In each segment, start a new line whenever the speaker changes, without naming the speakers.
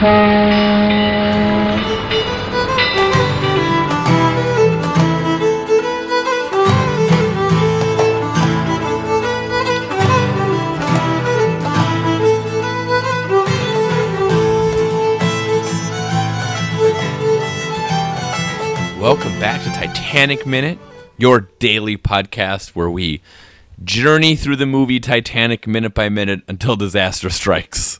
Welcome back to Titanic Minute, your daily podcast where we journey through the movie Titanic minute by minute until disaster strikes.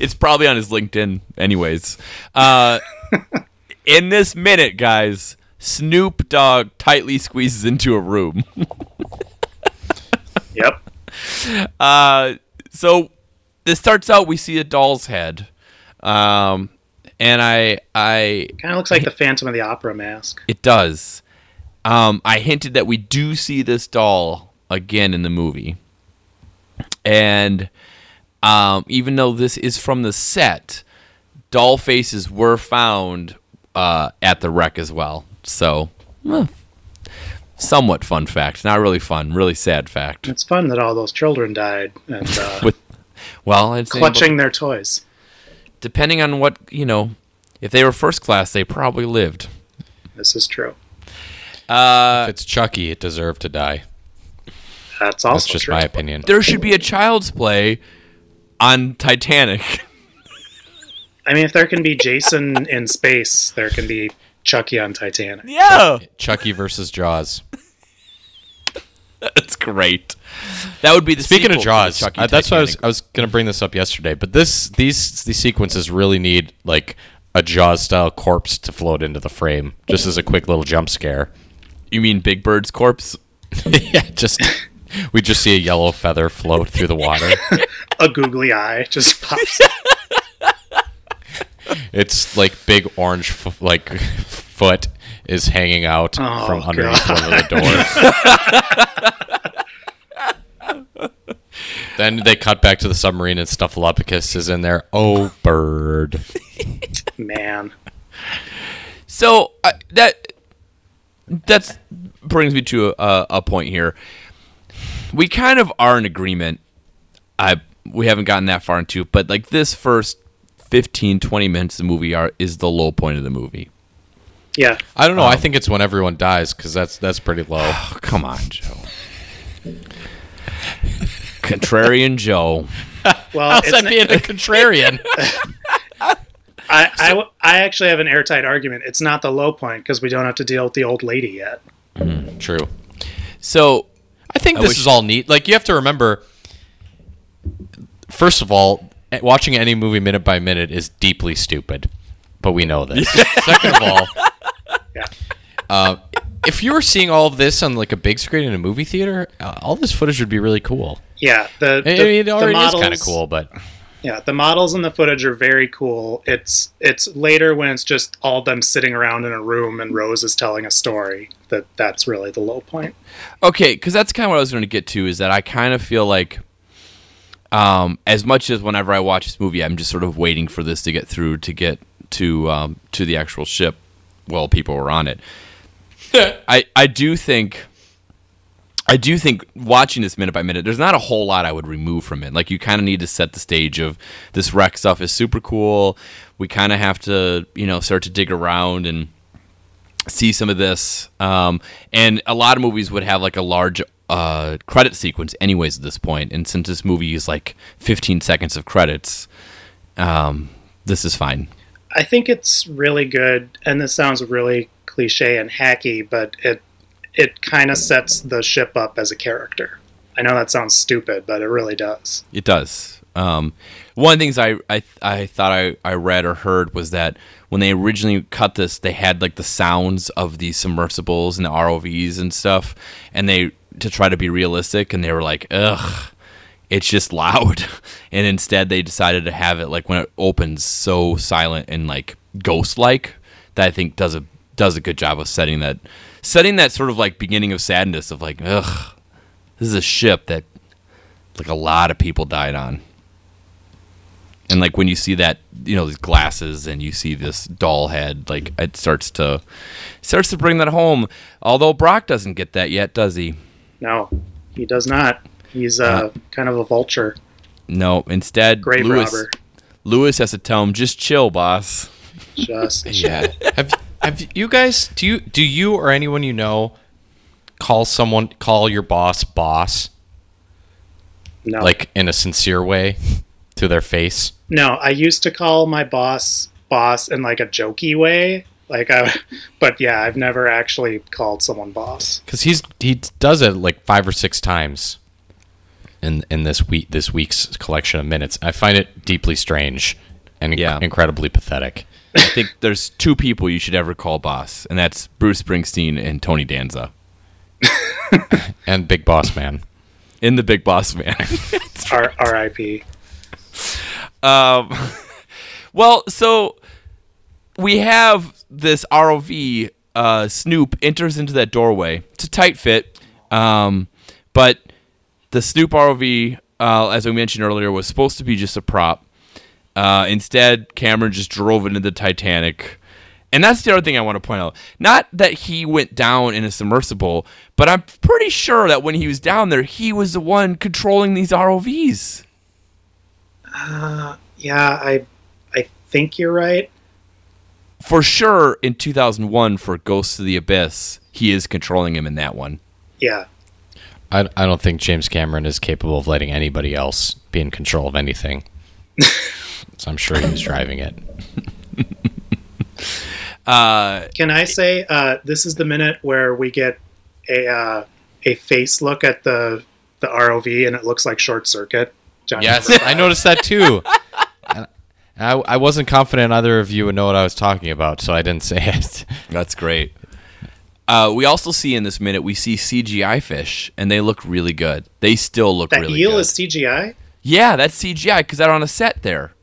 it's
probably on his LinkedIn, anyways. Uh, in this minute, guys, Snoop Dogg tightly squeezes into a room.
Yep.
Uh, so this starts out. We see a doll's head, um, and I, I,
Kind of looks like the Phantom of the Opera mask.
it does. Um, I hinted that we do see this doll again in the movie, and um, even though this is from the set, doll faces were found uh, at the wreck as well. So, eh, somewhat fun fact. Not really fun. Really sad fact.
It's fun that all those children died and uh,
With well, it's
clutching their toys.
depending on what you know if they were first class they probably lived
This is true.
uh
If it's Chucky, it deserved to die.
That's also
That's just
true.
my opinion.
there should be a child's play on titanic
I mean, if there can be Jason in space, there can be Chucky on Titanic.
yeah
Chucky versus Jaws.
that's great that would be the
Speaking of Jaws,
Chucky
uh, that's why I was I was gonna bring this up yesterday, but this these these sequences really need like a Jaws style corpse to float into the frame, just as a quick little jump scare.
you mean big bird's corpse
yeah, just we just see a yellow feather float through the water.
A googly eye just pops.
It's like big orange f- like foot is hanging out
Oh,
from underneath one of the doors. then they cut back to the submarine and Snuffleupagus is in there. Oh, bird.
Man.
so uh, that that's brings me to a, a point here we kind of are in agreement i we haven't gotten that far into it, but like this first 15 20 minutes of the movie are is the low point of the movie
Yeah.
I don't know. I um, think it's when everyone dies because that's that's pretty low.
Oh, come on, Joe. Contrarian Joe.
Well,
How's
it's
that
n-
being a contrarian?
I, I, w- I actually have an airtight argument. It's not the low point because we don't have to deal with the old lady yet.
Hmm, true. Hmm.
So,
I think
I
this
wish-
is all neat. Like you have to remember, first of all, watching any movie minute by minute is deeply stupid, but we know this. Second of all,
Yeah.
uh, if you were seeing all of this on like a big screen in a movie theater, uh, all this footage would be really cool.
Yeah. The,
I
the,
mean, it
the
already is
models,
kind of cool, but
Yeah, the models and the footage are very cool. It's it's later when it's just all them sitting around in a room and Rose is telling a story that that's really the low point.
okay, because that's kind of what I was going to get to is that I kind of feel like, um, as much as whenever I watch this movie, I'm just sort of waiting for this to get through to get to um, to the actual ship. while people were on it. I I do think. I do think watching this minute by minute, there's not a whole lot I would remove from it. Like you kind of need to set the stage of this wreck stuff is super cool. We kind of have to, you know, start to dig around and see some of this. Um, and a lot of movies would have like a large uh, credit sequence, anyways, at this point. And since this movie is like 15 seconds of credits, um, this is fine.
I think it's really good, and this sounds really cliche and hacky, but it it kind of sets the ship up as a character. I know that sounds stupid, but it really does.
It does. Um, one of the things I, I I thought I, I read or heard was that when they originally cut this, they had like the sounds of the submersibles and the ROVs and stuff, and they to try to be realistic, and they were like, ugh, it's just loud, and instead they decided to have it like when it opens so silent and like ghost like that I think does a does a good job of setting that setting that sort of like beginning of sadness of like ugh this is a ship that like a lot of people died on and like when you see that you know these glasses and you see this doll head like it starts to starts to bring that home although brock doesn't get that yet does he
No, he does not. He's uh, kind of a vulture,
no instead
grave
lewis
robber.
lewis has to tell him just chill boss
Just
Yeah. have have you guys do you do you or anyone you know call someone call your boss boss
no,
like in a sincere way to their face?
no. I used to call my boss boss in like a jokey way, like I. But yeah, I've never actually called someone boss.
Because he's he does it like five or six times in in this week this week's collection of minutes. I find it deeply strange and inc-
Yeah.
incredibly pathetic.
I think there's two people you should ever call boss and that's bruce springsteen and tony danza
And Big Boss Man.
in the big boss man
R- R.I.P.
Um, well, so we have this ROV. Uh, Snoop enters into that doorway. It's a tight fit, um, but the Snoop ROV, uh, as we mentioned earlier, was supposed to be just a prop. Uh, instead, Cameron just drove into the Titanic. And that's the other thing I want to point out. Not that he went down in a submersible, but I'm pretty sure that when he was down there, he was the one controlling these ROVs.
Yeah, I I think you're right.
for sure in 2001 for Ghosts of the Abyss, he is controlling him in that one.
Yeah,
I, I don't think James Cameron is capable of letting anybody else be in control of anything. so I'm sure he was driving it.
Uh,
Can I say uh, this is the minute where we get a uh, a face look at the the ROV and it looks like Short Circuit? Johnny
Yes, I noticed that too. And I, I wasn't confident either of you would know what I was talking about, so I didn't say it.
that's great. Uh, we also see in this minute we see CGI fish, and they look really good. They still look
that
really
eel
good.
is CGI.
yeah, that's CGI because they're on a set there.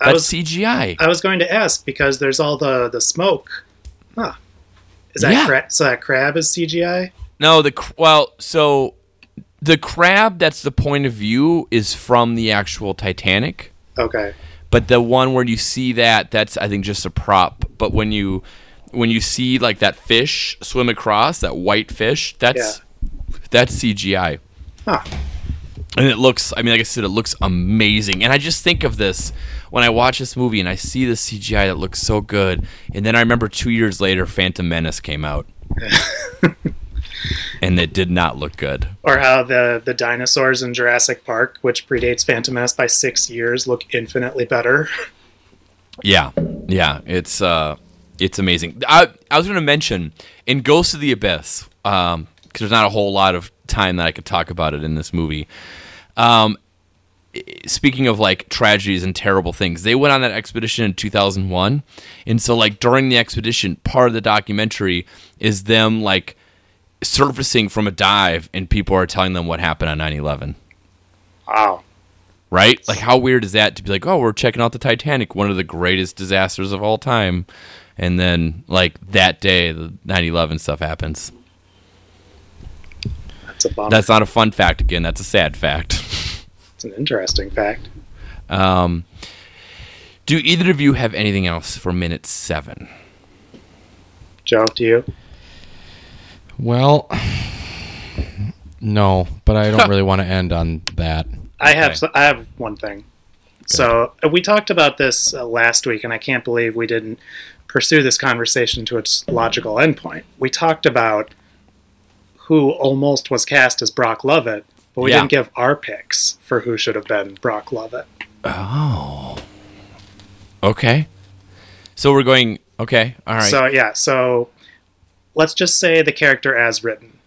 I
That's
was
CGI.
I was going to ask because there's all the the smoke. Huh? Is that
Yeah.
cra- so? That crab is CGI.
no, the well, so the crab that's the point of view is from the actual Titanic.
Okay.
but the one where you see that that's i think just a prop but when you when you see like that fish swim across that white fish that's that's cgi
Huh.
And it looks i mean like i said it looks amazing. And i just think of this when i watch this movie and i see the cgi that looks so good. And then i remember two years later phantom menace came out. And it did not look good.
Or how the the dinosaurs in Jurassic Park, which predates Phantom Menace by six years, look infinitely better.
Yeah, yeah, it's uh, it's amazing. I I was going to mention in Ghost of the Abyss, um, because there's not a whole lot of time that I could talk about it in this movie. Um, speaking of like tragedies and terrible things, they went on that expedition in 2001, and so like during the expedition, part of the documentary is them like surfacing from a dive, and people are telling them what happened on 9/11
Wow.
right? Like, how weird is that to be like, oh, we're checking out the Titanic, one of the greatest disasters of all time, and then like that day, the 9/11 stuff happens.
That's a bummer.
That's not a fun fact. Again, that's a sad fact.
It's an interesting fact.
Um, do either of you have anything else for minute seven?
Joe, do you?
Well, no, but I don't really want to end on that.
I have
Okay.
I have one thing. So uh, we talked about this uh, last week, and I can't believe we didn't pursue this conversation to its logical endpoint. We talked about who almost was cast as Brock Lovett, but we
Yeah.
didn't give our picks for who should have been Brock Lovett.
Oh, okay. So we're going. Okay, all right.
So yeah, so let's just say the character as written.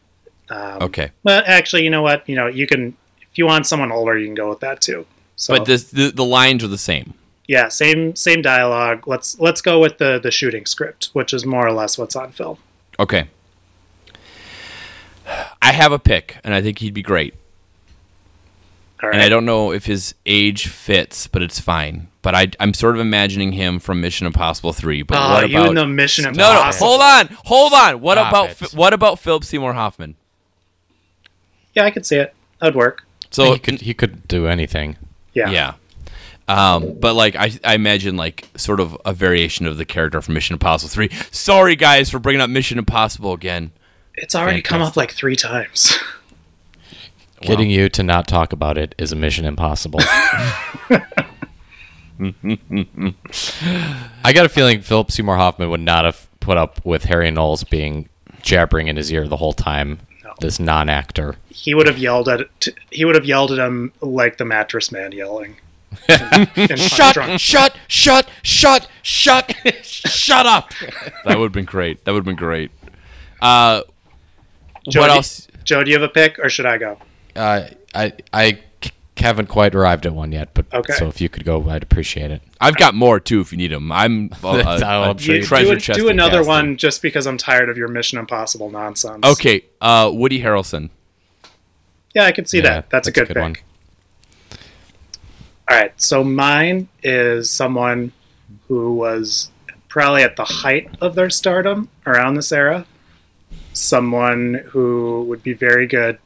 Um,
okay,
But actually, you know what? You know, you can if you want someone older, you can go with that too. So,
but this, the the lines are the same.
yeah, same same dialogue. Let's let's go with the the shooting script, which is more or less what's on film.
Okay. I have a pick, and I think he'd be great.
All right.
and I don't know if his age fits, but it's fine. But I, I'm sort of imagining him from Mission Impossible Three. But
Oh,
what
you
about
and the Mission Impossible?
no, no?
Impossible.
Hold on, hold on. What
Stop
about
it.
What about Philip Seymour Hoffman?
Yeah, I could see it. That'd work.
So
he could he could do anything.
Yeah.
Yeah. Um, but like I, I imagine like sort of a variation of the character from Mission Impossible Three. Sorry guys for bringing up Mission Impossible again.
It's already come up like three times.
Getting you to not talk about it is a mission impossible. I got a feeling Philip Seymour Hoffman would not have put up with Harry Knowles being jabbering in his ear the whole time. This non-actor.
he would have yelled at t- he would have yelled at him like the mattress man yelling. in Punch Drunk.
Shut! Shut! Shut! Shut! shut up!
That would have been great. That would have been great. Uh,
Joe,
what
do-
else?
Joe, do you have a pick or should I go?
Uh, I I c- haven't quite arrived at one yet, but
Okay.
so if you could go, I'd appreciate it.
I've got more too if you need them. I'm uh,
I'm
a
sure you-
treasure
do,
chest
do another
casting.
one just because I'm tired of your Mission Impossible nonsense.
Okay, uh, Woody Harrelson.
Yeah, I can see
Yeah,
that. That's, a good, pick.
one.
All right, so mine is someone who was probably at the height of their stardom around this era. Someone who would be very good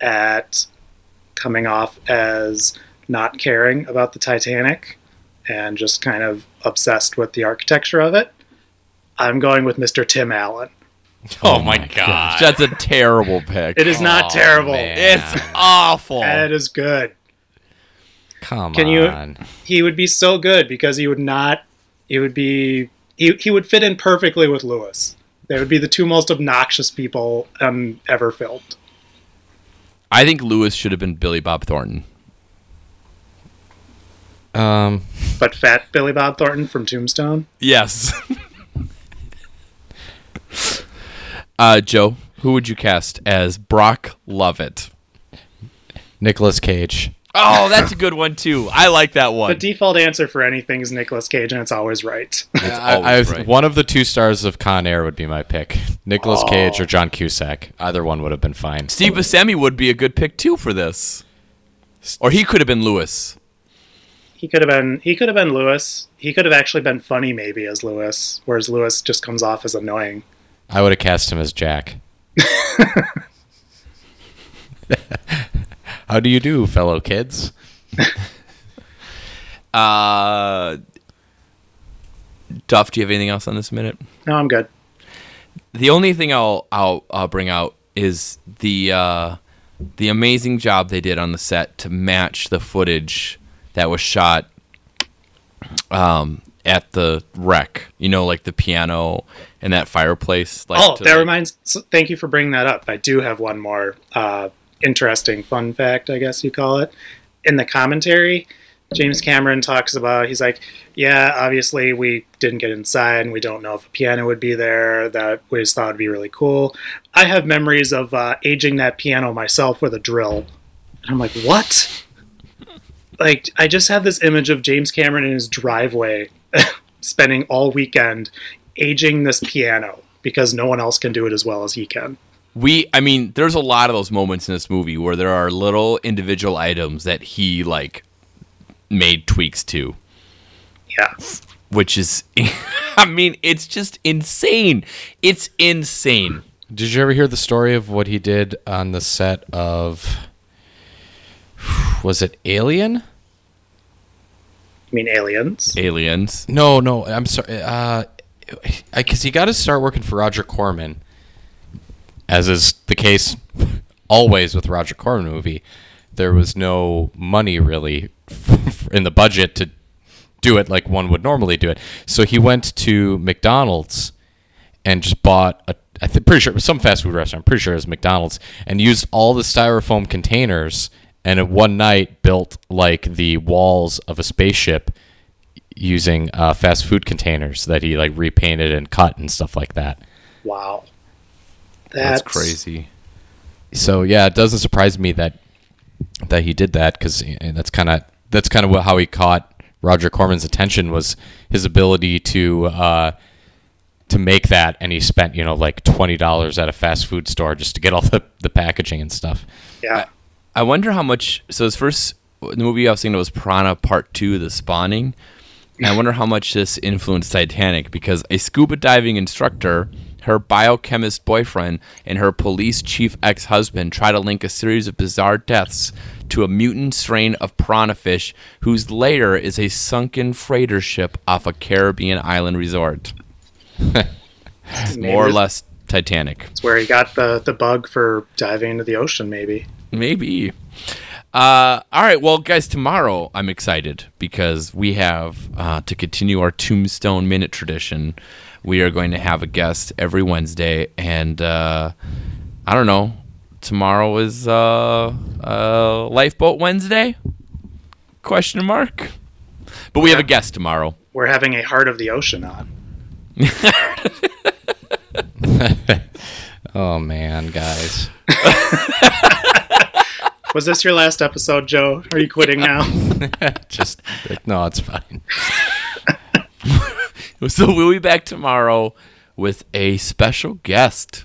at coming off as not caring about the Titanic and just kind of obsessed with the architecture of it. I'm going with Mr. Tim Allen.
Oh, oh my god!
That's a terrible pick.
It is not
Oh,
terrible.
man.
It's awful.
It is good.
Come
Can you-
on.
he would be so good because he would not he would be he, he would fit in perfectly with lewis they would be the two most obnoxious people um, ever filmed
I think Lewis should have been Billy Bob Thornton.
Um,
but fat billy bob thornton from tombstone
Yes. uh, Joe, who would you cast as Brock Lovett?
Nicolas Cage.
Oh, that's a good one too. I like that one.
the default answer for anything is Nicolas cage and it's always right
I,
always
I-
right.
One of the two stars of Con Air would be my pick. Nicolas Cage or John Cusack. Either one would have been fine.
Steve Buscemi would be a good pick too for this. Or he could have been Lewis.
he could have been he could have been lewis he could have actually been funny maybe as lewis whereas lewis just comes off as annoying
I would have cast him as Jack. How do you do, fellow kids?
Uh, Duff, do you have anything else on this minute?
no i'm good
The only thing I'll I'll, I'll bring out is the uh, the amazing job they did on the set to match the footage that was shot um, at the wreck. You know, like the piano and that fireplace. Like
oh that
like-
reminds so thank you for bringing that up i do have one more uh, interesting fun fact i guess you call it. In the commentary james cameron talks about he's like yeah obviously we didn't get inside and we don't know if a piano would be there. That we just thought would be really cool. I have memories of uh, aging that piano myself with a drill. And i'm like what? Like i just have this image of james cameron in his driveway spending all weekend aging this piano because no one else can do it as well as he can.
We i mean there's a lot of those moments in this movie where there are little individual items that he like made tweaks to
Yeah.
which is i mean it's just insane it's insane
Did you ever hear the story of what he did on the set of. Was it Alien?
I mean, aliens.
aliens
No, no, I'm sorry. Uh, because he got to start working for Roger Corman, as is the case always with Roger Corman movie. There was no money really in the budget to do it like one would normally do it. So he went to McDonald's and just bought a. I think pretty sure it was some fast food restaurant. I'm pretty sure it was McDonald's, and used all the styrofoam containers. And at one night, built like the walls of a spaceship using uh, fast food containers that he like repainted and cut and stuff like that.
Wow.
That's crazy
So yeah, it doesn't surprise me that that he did that because that's kind of that's kind of how he caught Roger Corman's attention was his ability to uh, to make that, and he spent you know like twenty dollars at a fast food store just to get all the, the packaging and stuff.
Yeah.
I wonder how much. So his first the movie I was thinking of was Piranha Part Two: The Spawning. And I wonder how much this influenced Titanic because a scuba diving instructor, her biochemist boyfriend, and her police chief ex husband try to link a series of bizarre deaths to a mutant strain of piranha fish whose lair is a sunken freighter ship off a Caribbean island resort. More or less Titanic.
It's where he got the, the bug for diving into the ocean, maybe.
Maybe. Uh, all right, well, guys, tomorrow I'm excited because we have uh, to continue our Tombstone Minute tradition. We are going to have a guest every Wednesday, and uh, I don't know. Tomorrow is uh, uh, Lifeboat Wednesday? Question mark. But we have a guest tomorrow.
We're having a Heart of the Ocean on.
oh man, guys.
Was this your last episode, Joe? Are you quitting now?
Just no, it's fine.
so we'll be back tomorrow with a special guest.